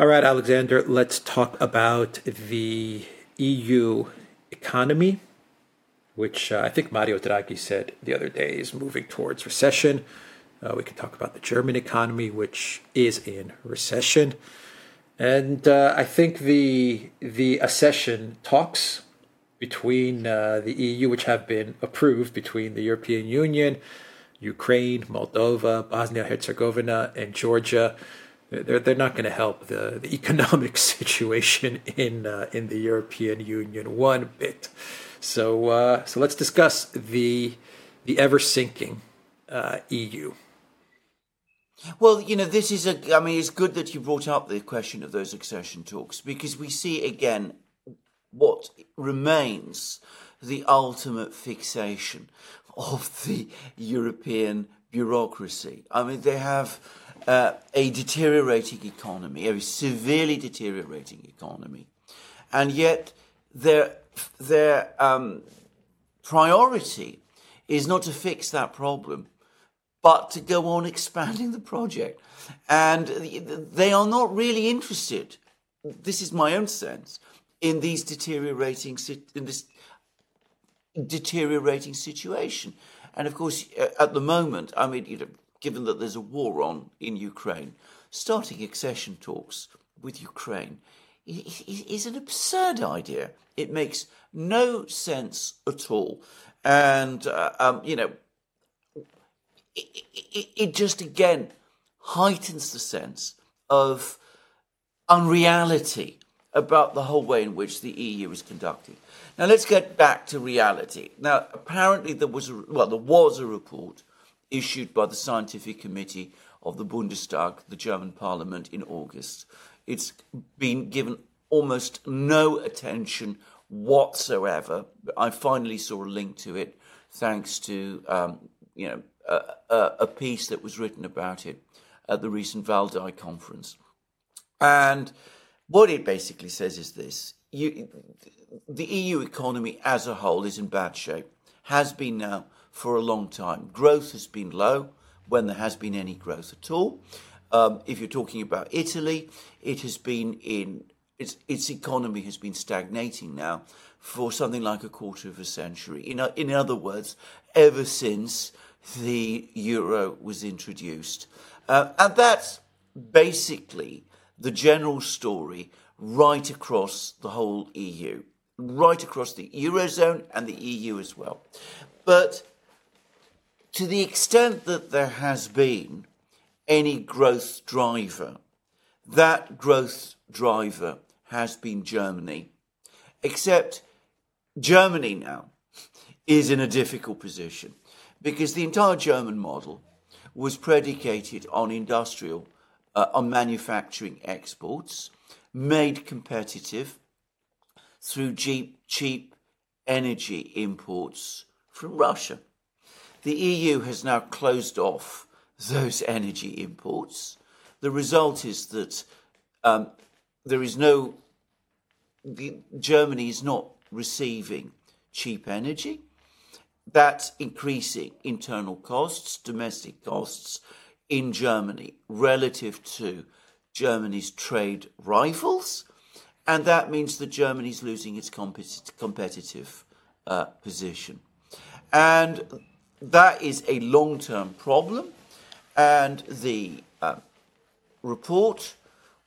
All right, Alexander, let's talk about the EU economy, which uh, I think Mario Draghi said the other day is moving towards recession. Uh, we can talk about the German economy, which is in recession. And uh, I think the the accession talks between uh, the EU, which have been approved between the European Union, Ukraine, Moldova, Bosnia Herzegovina, and Georgia, they're, they're not going to help the, the economic situation in uh, in the European Union one bit. So uh, so let's discuss the the ever sinking uh, EU. Well, you know, this is a. I mean, it's good that you brought up the question of those accession talks because we see again what remains the ultimate fixation of the European bureaucracy. I mean, they have uh, a deteriorating economy, a severely deteriorating economy, and yet their their um, priority is not to fix that problem, but to go on expanding the project, and they are not really interested. This is my own sense in these deteriorating in this deteriorating situation. And of course, uh, at the moment, I mean, you know, given that there's a war on in Ukraine, starting accession talks with Ukraine is an absurd idea. It makes no sense at all. And, uh, um, you know, it, it, it just again heightens the sense of unreality about the whole way in which the EU is conducted. Now let's get back to reality. Now apparently there was a, well there was a report issued by the scientific committee of the Bundestag, the German parliament in August. It's been given almost no attention whatsoever. I finally saw a link to it thanks to um, you know a, a, piece that was written about it at the recent Valdai conference. And what it basically says is this you, the EU economy as a whole is in bad shape, has been now for a long time. Growth has been low when there has been any growth at all. Um, if you're talking about Italy, it has been in its, its economy has been stagnating now for something like a quarter of a century. In, in other words, ever since the euro was introduced. Uh, and that's basically the general story right across the whole EU, right across the Eurozone and the EU as well. But to the extent that there has been any growth driver, that growth driver has been Germany. Except Germany now is in a difficult position because the entire German model was predicated on industrial uh, on manufacturing exports, made competitive through cheap, cheap energy imports from Russia. The EU has now closed off those energy imports. The result is that um, there is no, the, Germany is not receiving cheap energy. That's increasing internal costs, domestic costs, in Germany relative to Germany's trade rivals, and that means that Germany's losing its competitive uh, position. And that is a long term problem, and the uh, report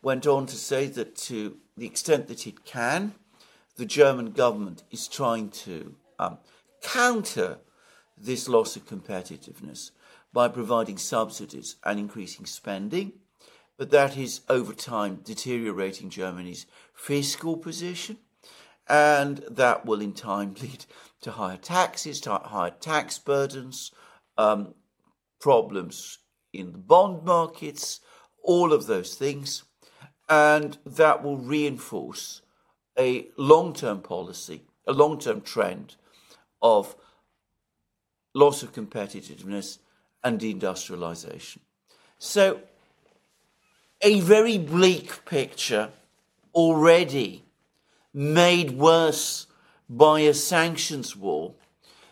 went on to say that to the extent that it can, the German government is trying to um, counter this loss of competitiveness by providing subsidies and increasing spending, but that is over time deteriorating Germany's fiscal position, and that will in time lead to higher taxes, higher tax burdens, um, problems in the bond markets, all of those things, and that will reinforce a long term policy, a long term trend of loss of competitiveness and deindustrialization. So, a very bleak picture already made worse by a sanctions war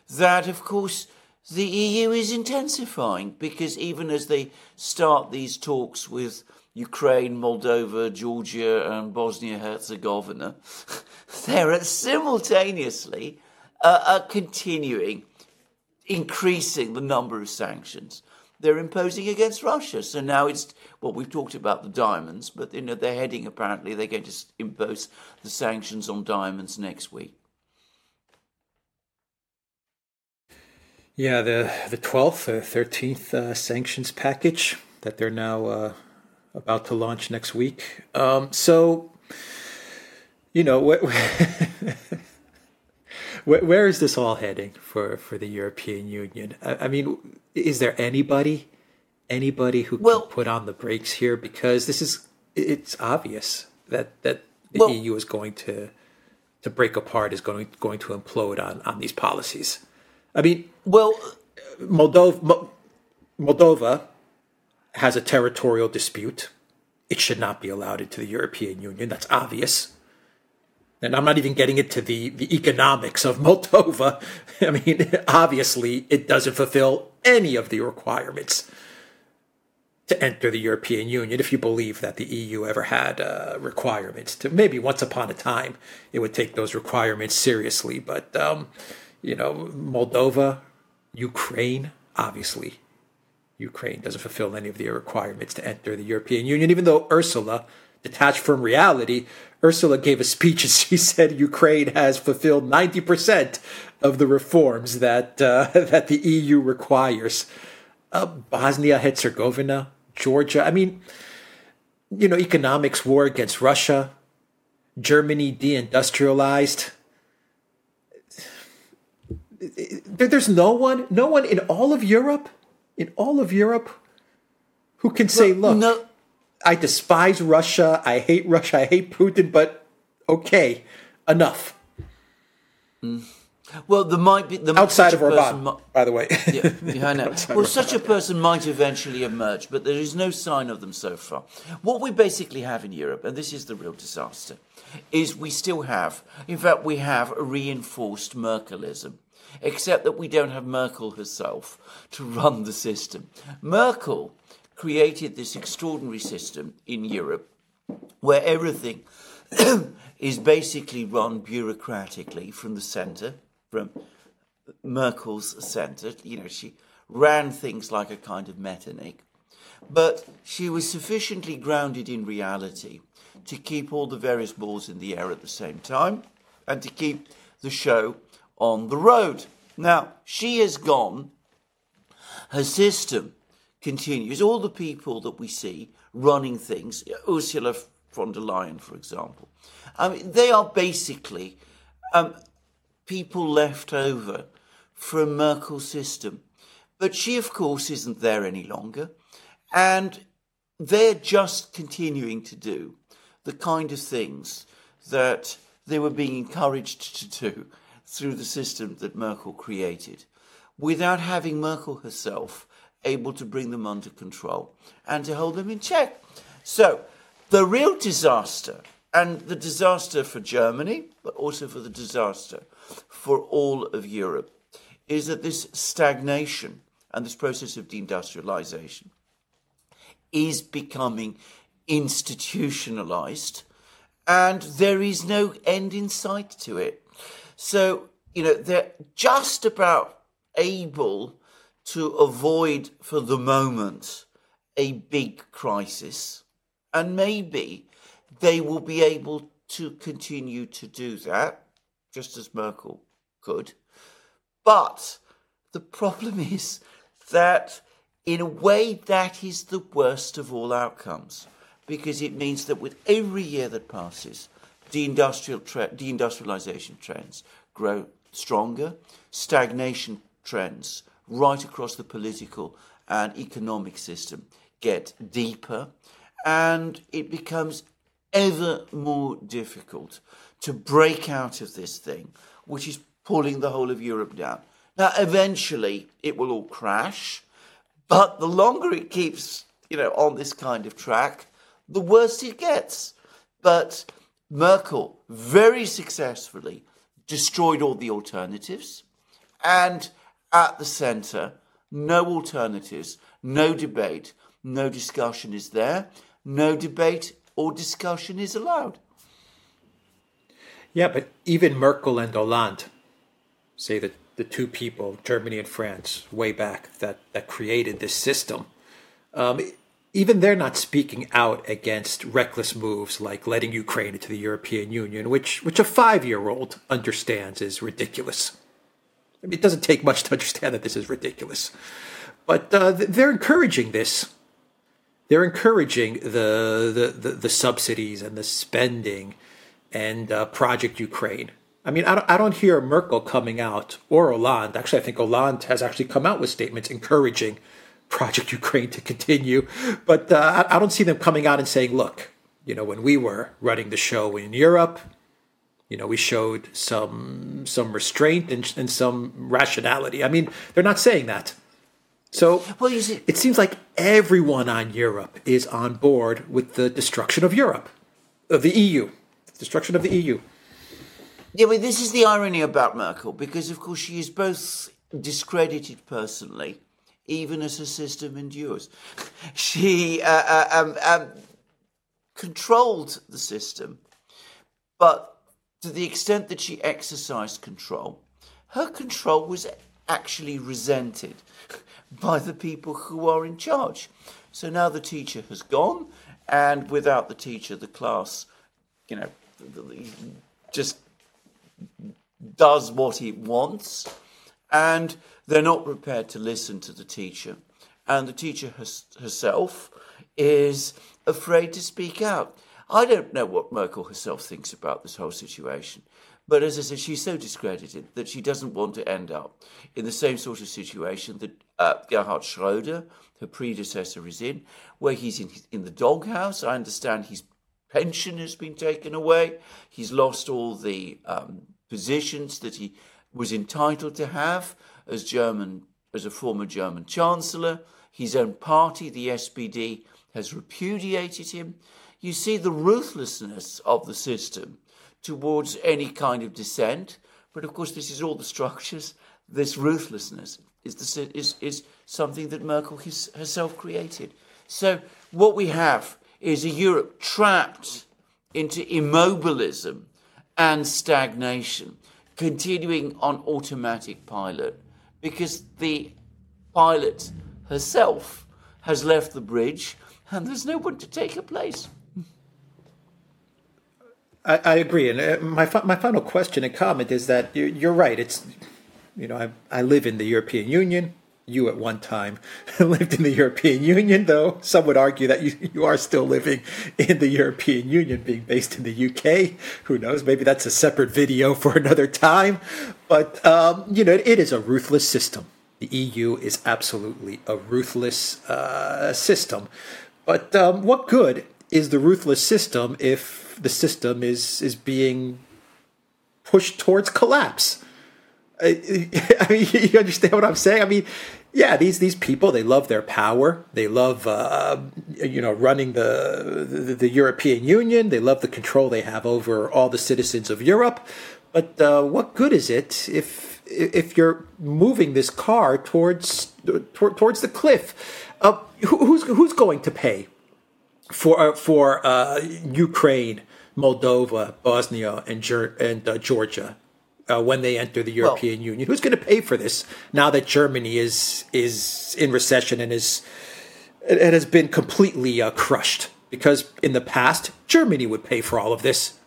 that, of course, the EU is intensifying because even as they start these talks with Ukraine, Moldova, Georgia, and Bosnia Herzegovina, they're simultaneously uh, uh, continuing increasing the number of sanctions they're imposing against Russia. So now it's well, we've talked about the diamonds, but you know they're heading apparently they're going to impose the sanctions on diamonds next week. Yeah, the the twelfth or thirteenth uh, sanctions package that they're now uh, about to launch next week. Um, so, you know, where, where is this all heading for for the European Union? I, I mean, is there anybody anybody who well, can put on the brakes here? Because this is it's obvious that that the well, EU is going to to break apart, is going going to implode on on these policies. I mean, well, Moldova Moldova has a territorial dispute. It should not be allowed into the European Union. That's obvious. And I'm not even getting into the, the economics of Moldova. I mean, obviously, it doesn't fulfill any of the requirements to enter the European Union if you believe that the EU ever had uh, requirements to maybe once upon a time it would take those requirements seriously but um, you know Moldova Ukraine obviously Ukraine doesn't fulfill any of the requirements to enter the European Union even though Ursula detached from reality Ursula gave a speech and she said Ukraine has fulfilled 90% of the reforms that uh, that the EU requires. Uh, Bosnia Herzegovina, Georgia. I mean, you know, economics war against Russia. Germany deindustrialized. There's no one, no one in all of Europe, in all of Europe, who can say, "Look, no. I despise Russia. I hate Russia. I hate Putin." But okay, enough. Mm. Well, there might be there outside of Orban, by the way. yeah, yeah, I know. well, such a person might eventually emerge, but there is no sign of them so far. What we basically have in Europe, and this is the real disaster, is we still have, in fact, we have a reinforced Merkelism, except that we don't have Merkel herself to run the system. Merkel created this extraordinary system in Europe where everything is basically run bureaucratically from the centre from Merkel's centre. You know, she ran things like a kind of Metternich, but she was sufficiently grounded in reality to keep all the various balls in the air at the same time and to keep the show on the road. Now, she has gone, her system continues. All the people that we see running things, Ursula von der Leyen, for example, I mean, they are basically um, people left over from Merkel's system. But she, of course, isn't there any longer. And they're just continuing to do the kind of things that they were being encouraged to do through the system that Merkel created without having Merkel herself able to bring them under control and to hold them in check. So, the real disaster, and the disaster for Germany, but also for the disaster for all of Europe is that this stagnation and this process of deindustrialization is becoming institutionalized and there is no end in sight to it. So, you know, they're just about able to avoid for the moment a big crisis and maybe they will be able to continue to do that just as Merkel could. But the problem is that, in a way, that is the worst of all outcomes because it means that with every year that passes, deindustrial tre- deindustrialization trends grow stronger, stagnation trends right across the political and economic system get deeper, and it becomes ever more difficult to break out of this thing, which is pulling the whole of Europe down. Now, eventually, it will all crash, but the longer it keeps, you know, on this kind of track, the worse it gets. But Merkel very successfully destroyed all the alternatives, and at the centre, no alternatives, no debate, no discussion is there. no debate or discussion is allowed. Yeah, but even Merkel and Hollande, say that the two people, Germany and France, way back that, that created this system, um, even they're not speaking out against reckless moves like letting Ukraine into the European Union, which which a five year old understands is ridiculous. I mean, it doesn't take much to understand that this is ridiculous, but uh, they're encouraging this. They're encouraging the, the, the, the subsidies and the spending and uh, Project Ukraine. I mean, I don't, I don't hear Merkel coming out or Hollande. Actually, I think Hollande has actually come out with statements encouraging Project Ukraine to continue. But uh, I, I don't see them coming out and saying, look, you know, when we were running the show in Europe, you know, we showed some some restraint and, and some rationality. I mean, they're not saying that. So well, you see, it seems like everyone on Europe is on board with the destruction of Europe, of the EU, destruction of the EU. Yeah, but this is the irony about Merkel, because of course she is both discredited personally even as her system endures. She uh, uh, um, um, controlled the system, but to the extent that she exercised control, her control was actually resented by the people who are in charge. So now the teacher has gone, and without the teacher, the class, you know, just does what it wants. And they're not prepared to listen to the teacher. And the teacher herself is afraid to speak out. I don't know what Merkel herself thinks about this whole situation. But as I said, she's so discredited that she doesn't want to end up in the same sort of situation that uh, Gerhard Schroeder, her predecessor, is in, where he's in, in the doghouse. I understand his pension has been taken away. He's lost all the um, positions that he was entitled to have as German as a former German chancellor. His own party, the SPD, has repudiated him. You see the ruthlessness of the system towards any kind of dissent. But of course, this is all the structures. This ruthlessness is, the, is, is something that Merkel herself created. So, what we have is a Europe trapped into immobilism and stagnation continuing on automatic pilot because the pilot herself has left the bridge and there's no one to take her place. I, I agree, and uh, my my final question and comment is that you're right. It's you know I I live in the European Union you at one time lived in the European Union, though some would argue that you, you are still living in the European Union, being based in the UK. Who knows? Maybe that's a separate video for another time. But, um, you know, it, it is a ruthless system. The EU is absolutely a ruthless uh, system. But um, what good is the ruthless system if the system is, is being pushed towards collapse? I, I mean, you understand what I'm saying? I mean, yeah, these these people they love their power. They love uh, you know running the, the, the European Union. They love the control they have over all the citizens of Europe. But uh, what good is it if if you're moving this car towards towards the cliff? Uh, who's who's going to pay for uh, for uh, Ukraine, Moldova, Bosnia, and, and uh, Georgia? uh, when they enter the European well, Union. Who's going to pay for this now that Germany is is in recession and is it has been completely uh, crushed? Because in the past, Germany would pay for all of this.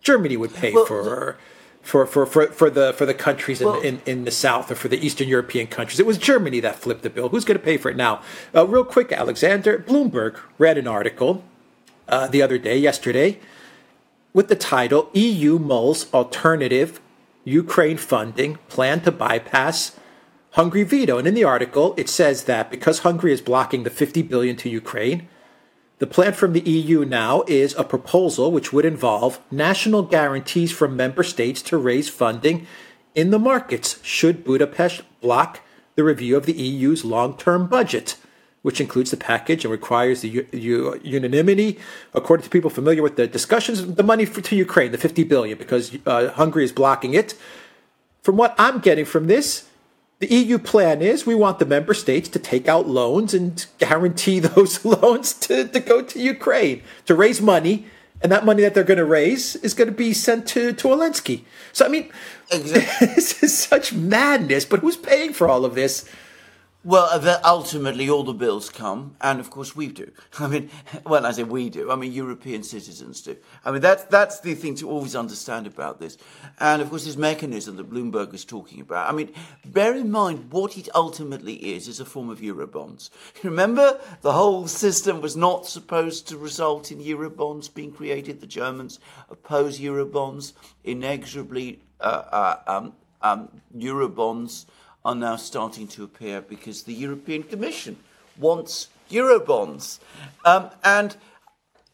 Germany would pay well, for. For, for, for, for the for the countries in, well, in, in the south or for the Eastern European countries. It was Germany that flipped the bill. Who's going to pay for it now? Uh, real quick, Alexander Bloomberg read an article uh, the other day, yesterday, with the title EU mulls alternative Ukraine funding plan to bypass Hungary veto. And in the article, it says that because Hungary is blocking the 50 billion to Ukraine, the plan from the EU now is a proposal which would involve national guarantees from member states to raise funding in the markets should Budapest block the review of the EU's long-term budget which includes the package and requires the u- u- unanimity. According to people familiar with the discussions, the money for, to Ukraine, the 50 billion, because uh, Hungary is blocking it. From what I'm getting from this, the EU plan is we want the member states to take out loans and guarantee those loans to, to go to Ukraine to raise money. And that money that they're going to raise is going to be sent to, to Zelensky. So, I mean, exactly. this is such madness, but who's paying for all of this? Well, ultimately, all the bills come, and of course we do. I mean, when I say we do, I mean European citizens do. I mean that's that's the thing to always understand about this, and of course this mechanism that Bloomberg is talking about. I mean, bear in mind what it ultimately is is a form of eurobonds. Remember, the whole system was not supposed to result in eurobonds being created. The Germans oppose eurobonds inexorably. Uh, uh, um, um, eurobonds are now starting to appear because the European Commission wants Eurobonds. Um, and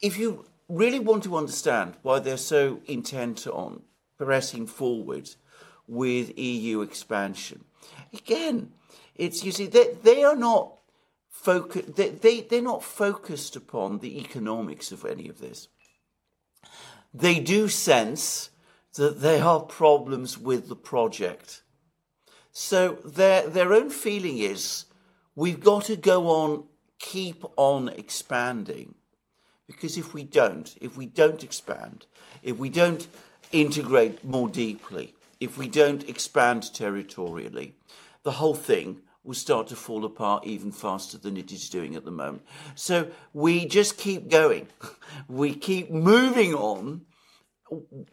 if you really want to understand why they're so intent on pressing forward with EU expansion, again, it's you see they, they are not focus they, they they're not focused upon the economics of any of this. They do sense that there are problems with the project so their their own feeling is we've got to go on, keep on expanding. Because if we don't, if we don't expand, if we don't integrate more deeply, if we don't expand territorially, the whole thing will start to fall apart even faster than it is doing at the moment. So we just keep going. We keep moving on.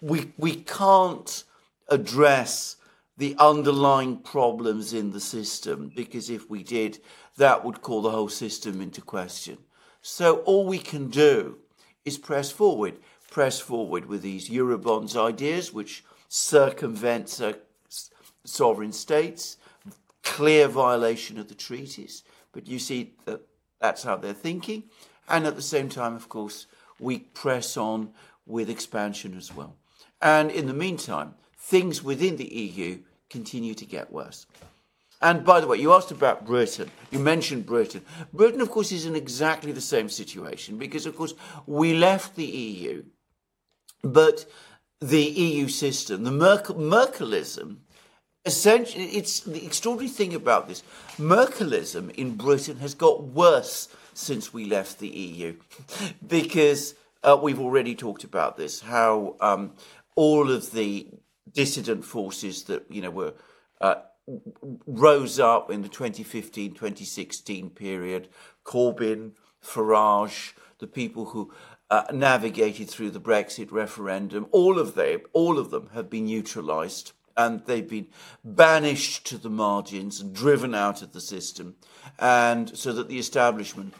We, we can't address the underlying problems in the system, because if we did, that would call the whole system into question. So all we can do is press forward, press forward with these Eurobonds ideas, which circumvent sovereign states, clear violation of the treaties. But you see that that's how they're thinking. And at the same time, of course, we press on with expansion as well. And in the meantime, things within the EU continue to get worse. And by the way, you asked about Britain. You mentioned Britain. Britain, of course, is in exactly the same situation because, of course, we left the EU, but the EU system, the Merkel, Merkelism, essentially, it's the extraordinary thing about this. Merkelism in Britain has got worse since we left the EU because uh, we've already talked about this, how um, all of the dissident forces that you know were uh, rose up in the 2015-2016 period. Corbyn, Farage, the people who uh, navigated through the Brexit referendum, all of them, all of them have been neutralised and they've been banished to the margins and driven out of the system, and so that the establishment,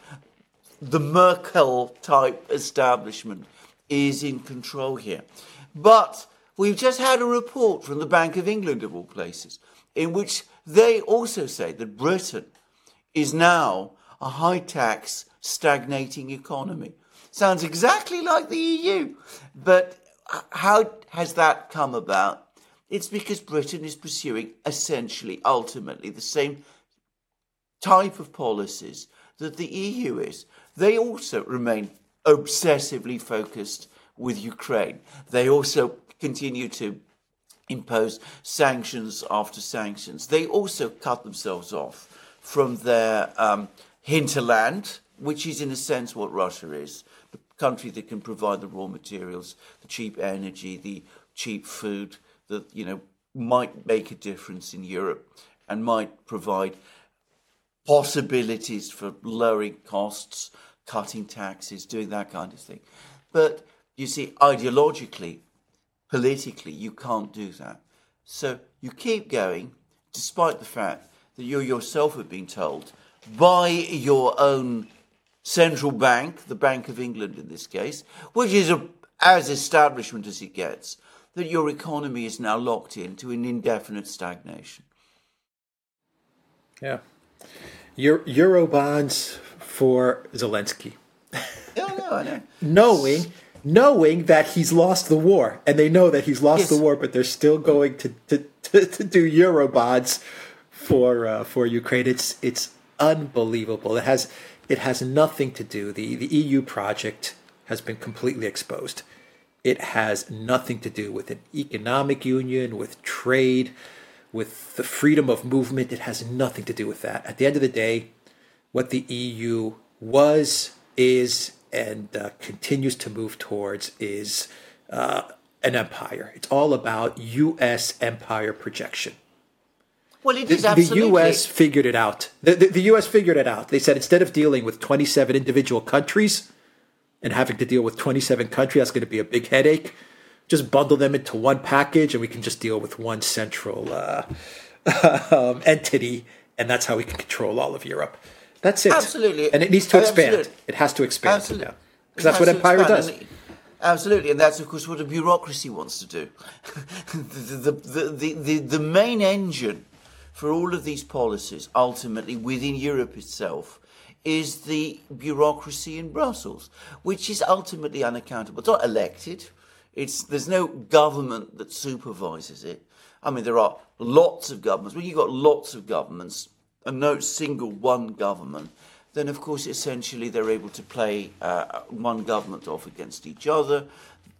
the Merkel type establishment, is in control here. But We've just had a report from the Bank of England, of all places, in which they also say that Britain is now a high tax, stagnating economy. Sounds exactly like the EU. But how has that come about? It's because Britain is pursuing essentially, ultimately, the same type of policies that the EU is. They also remain obsessively focused with Ukraine. They also continue to impose sanctions after sanctions. They also cut themselves off from their um, hinterland, which is in a sense what Russia is the country that can provide the raw materials, the cheap energy, the cheap food that you know might make a difference in Europe and might provide possibilities for lowering costs, cutting taxes, doing that kind of thing. But you see, ideologically, politically, you can't do that. So you keep going, despite the fact that you yourself have been told by your own central bank, the Bank of England in this case, which is a, as establishment as it gets, that your economy is now locked into an indefinite stagnation. Yeah. Euro, Euro bonds for Zelensky. yeah, I know, I know. Knowing knowing that he's lost the war, and they know that he's lost yes. the war, but they're still going to to, to, to do Eurobonds for uh, for Ukraine. It's it's unbelievable. It has it has nothing to do. the The EU project has been completely exposed. It has nothing to do with an economic union, with trade, with the freedom of movement. It has nothing to do with that. At the end of the day, what the EU was, is, and uh, continues to move towards is uh, an empire. It's all about U.S. empire projection. Well, it The, is the. U.S. figured it out. The, the, the U.S. figured it out. They said instead of dealing with 27 individual countries and having to deal with 27 countries, that's going to be a big headache. Just bundle them into one package, and we can just deal with one central uh, um, entity, and that's how we can control all of Europe. That's it. Absolutely. And it needs to expand. Absolutely. It has to expand. Absolutely. now. Because that's what It has to empire does. and Absolutely, and that's of course what a bureaucracy wants to do. the, the, the, the, the, the main engine for all of these policies, ultimately within Europe itself, is the bureaucracy in Brussels, which is ultimately unaccountable. It's not elected. It's there's no government that supervises it. I mean, there are lots of governments. When you've got lots of governments and no single one government, then of course essentially they're able to play uh, one government off against each other,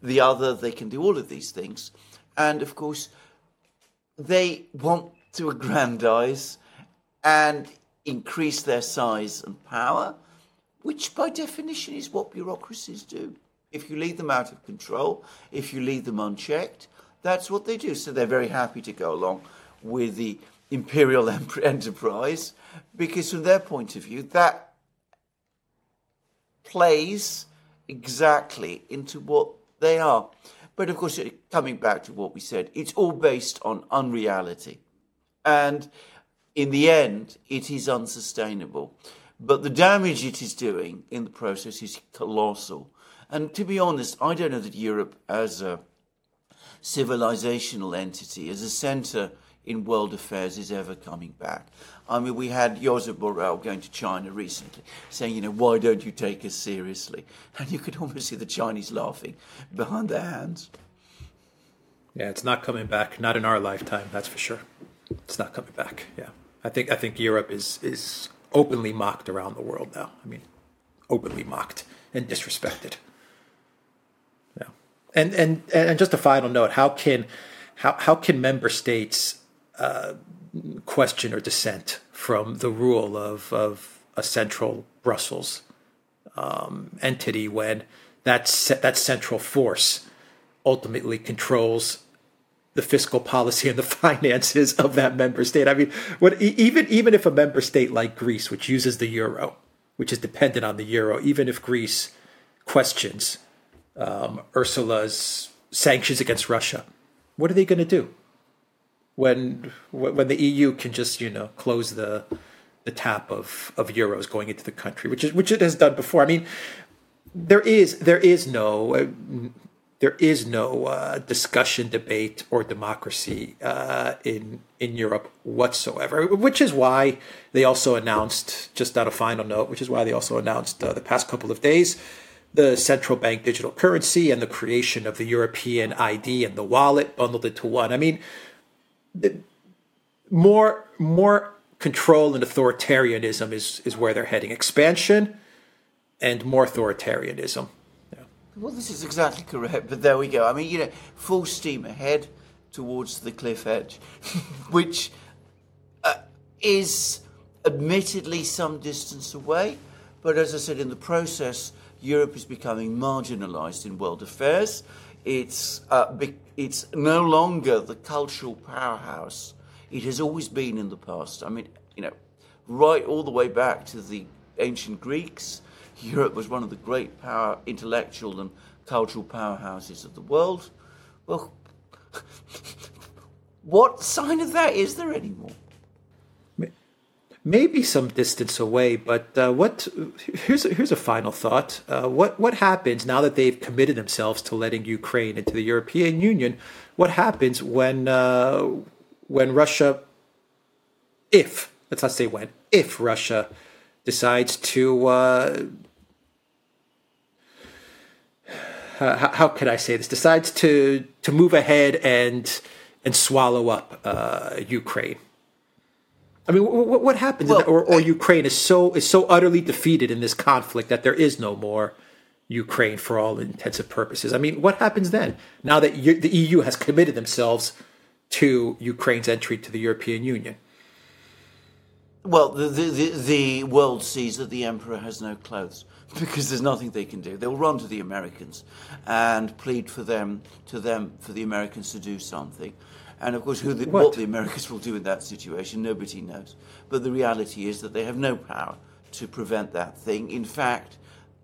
the other. They can do all of these things, and of course they want to aggrandize and increase their size and power, which by definition is what bureaucracies do. If you leave them out of control, if you leave them unchecked, that's what they do. So they're very happy to go along with the imperial enterprise because, from their point of view, that plays exactly into what they are. But of course, coming back to what we said, it's all based on unreality. And in the end, it is unsustainable. But the damage it is doing in the process is colossal. And to be honest, I don't know that Europe, as a civilizational entity, as a center in world affairs, is ever coming back. I mean, we had Josep Borrell going to China recently, saying, you know, why don't you take us seriously? And you could almost see the Chinese laughing behind their hands. Yeah, it's not coming back. Not in our lifetime, that's for sure. It's not coming back. Yeah, I think I think Europe is is openly mocked around the world now. I mean, openly mocked and disrespected. Yeah, and and and just a final note: how can how how can member states question or dissent from the rule of of a central Brussels um, entity when that that central force ultimately controls the fiscal policy and the finances of that member state. I mean, what even even if a member state like Greece, which uses the euro, which is dependent on the euro, even if Greece questions um, Ursula's sanctions against Russia, what are they going to do when when the EU can just you know close the the tap of of euros going into the country, which is which it has done before. I mean, there is there is no uh, there is no uh, discussion, debate, or democracy uh, in in Europe whatsoever. Which is why they also announced, just on a final note, which is why they also announced uh, the past couple of days the central bank digital currency and the creation of the European ID and the wallet bundled into one. I mean, the, more more control and authoritarianism is is where they're heading. Expansion and more authoritarianism. Well, this is exactly correct, but there we go. I mean, you know, full steam ahead towards the cliff edge, which uh, is admittedly some distance away, but as I said, in the process, Europe is becoming marginalized in world affairs. It's, uh, be- it's no longer the cultural powerhouse it has always been in the past. I mean, you know, right all the way back to the ancient Greeks, Europe was one of the great power, intellectual and cultural powerhouses of the world. Well, what sign of that is there anymore? Maybe some distance away, but uh, what? Here's a, here's a final thought. Uh, what what happens now that they've committed themselves to letting Ukraine into the European Union? What happens when uh, when Russia, if let's not say when, if Russia decides to uh, how, how could I say this? Decides to to move ahead and and swallow up uh, Ukraine. I mean, what, what happens? Well, or, or Ukraine is so is so utterly defeated in this conflict that there is no more Ukraine for all intents and purposes. I mean, what happens then? Now that you, the EU has committed themselves to Ukraine's entry to the European Union. Well, the, the, the, the world sees that the emperor has no clothes because there's nothing they can do. They'll run to the Americans and plead for them to them for the Americans to do something. And of course, who the, what? what the Americans will do in that situation, nobody knows. But the reality is that they have no power to prevent that thing. In fact,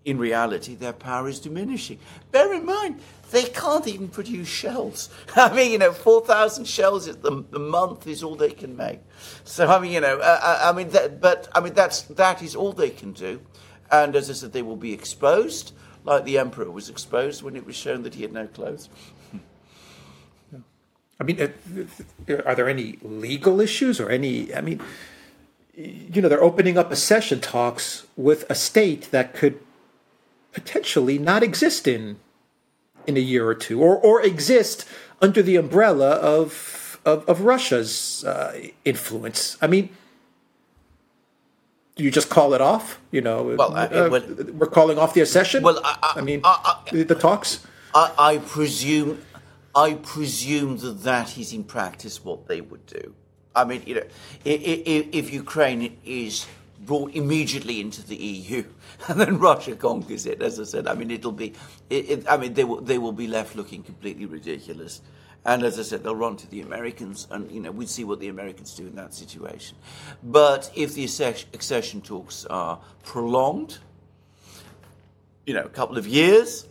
in reality, their power is diminishing. Bear in mind, they can't even produce shells. I mean, you know, 4,000 shells a, a month is all they can make. So, I mean, you know, uh, uh, I mean, that, but, I mean, that's, that is all they can do. And as I said, they will be exposed, like the emperor was exposed when it was shown that he had no clothes. I mean, uh, are there any legal issues or any? I mean, you know, they're opening up accession talks with a state that could potentially not exist in in a year or two, or or exist under the umbrella of of, of Russia's uh, influence. I mean, you just call it off. You know, well, I, uh, we're calling off the accession. Well, I, I, I mean, the talks. I, presume, I presume that that is in practice what they would do. I mean, you know, if, if Ukraine is brought immediately into the EU and then Russia conquers it, as I said, I mean, it'll be, it, it, I mean, they will, they will be left looking completely ridiculous. And as I said, they'll run to the Americans, and you know we'd see what the Americans do in that situation. But if the accession talks are prolonged, you know, a couple of years,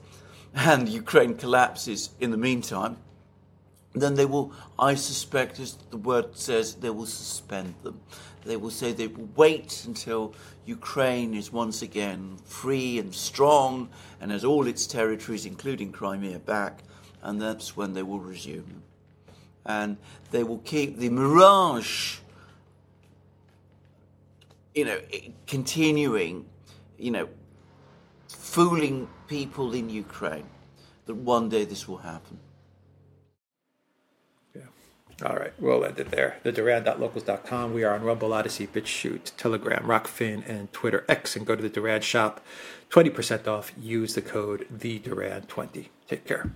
and Ukraine collapses in the meantime, then they will, I suspect, as the word says, they will suspend them. They will say they will wait until Ukraine is once again free and strong and has all its territories, including Crimea, back, and that's when they will resume. And they will keep the mirage, you know, continuing, you know, fooling people in Ukraine that one day this will happen. Yeah. All right, we'll end it there. The Duran.locals.com. We are on Rumble, Odysee, BitChute, Telegram, Rokfin, and Twitter X. And go to the Duran shop. 20% off. Use the code the Duran 20 Take care.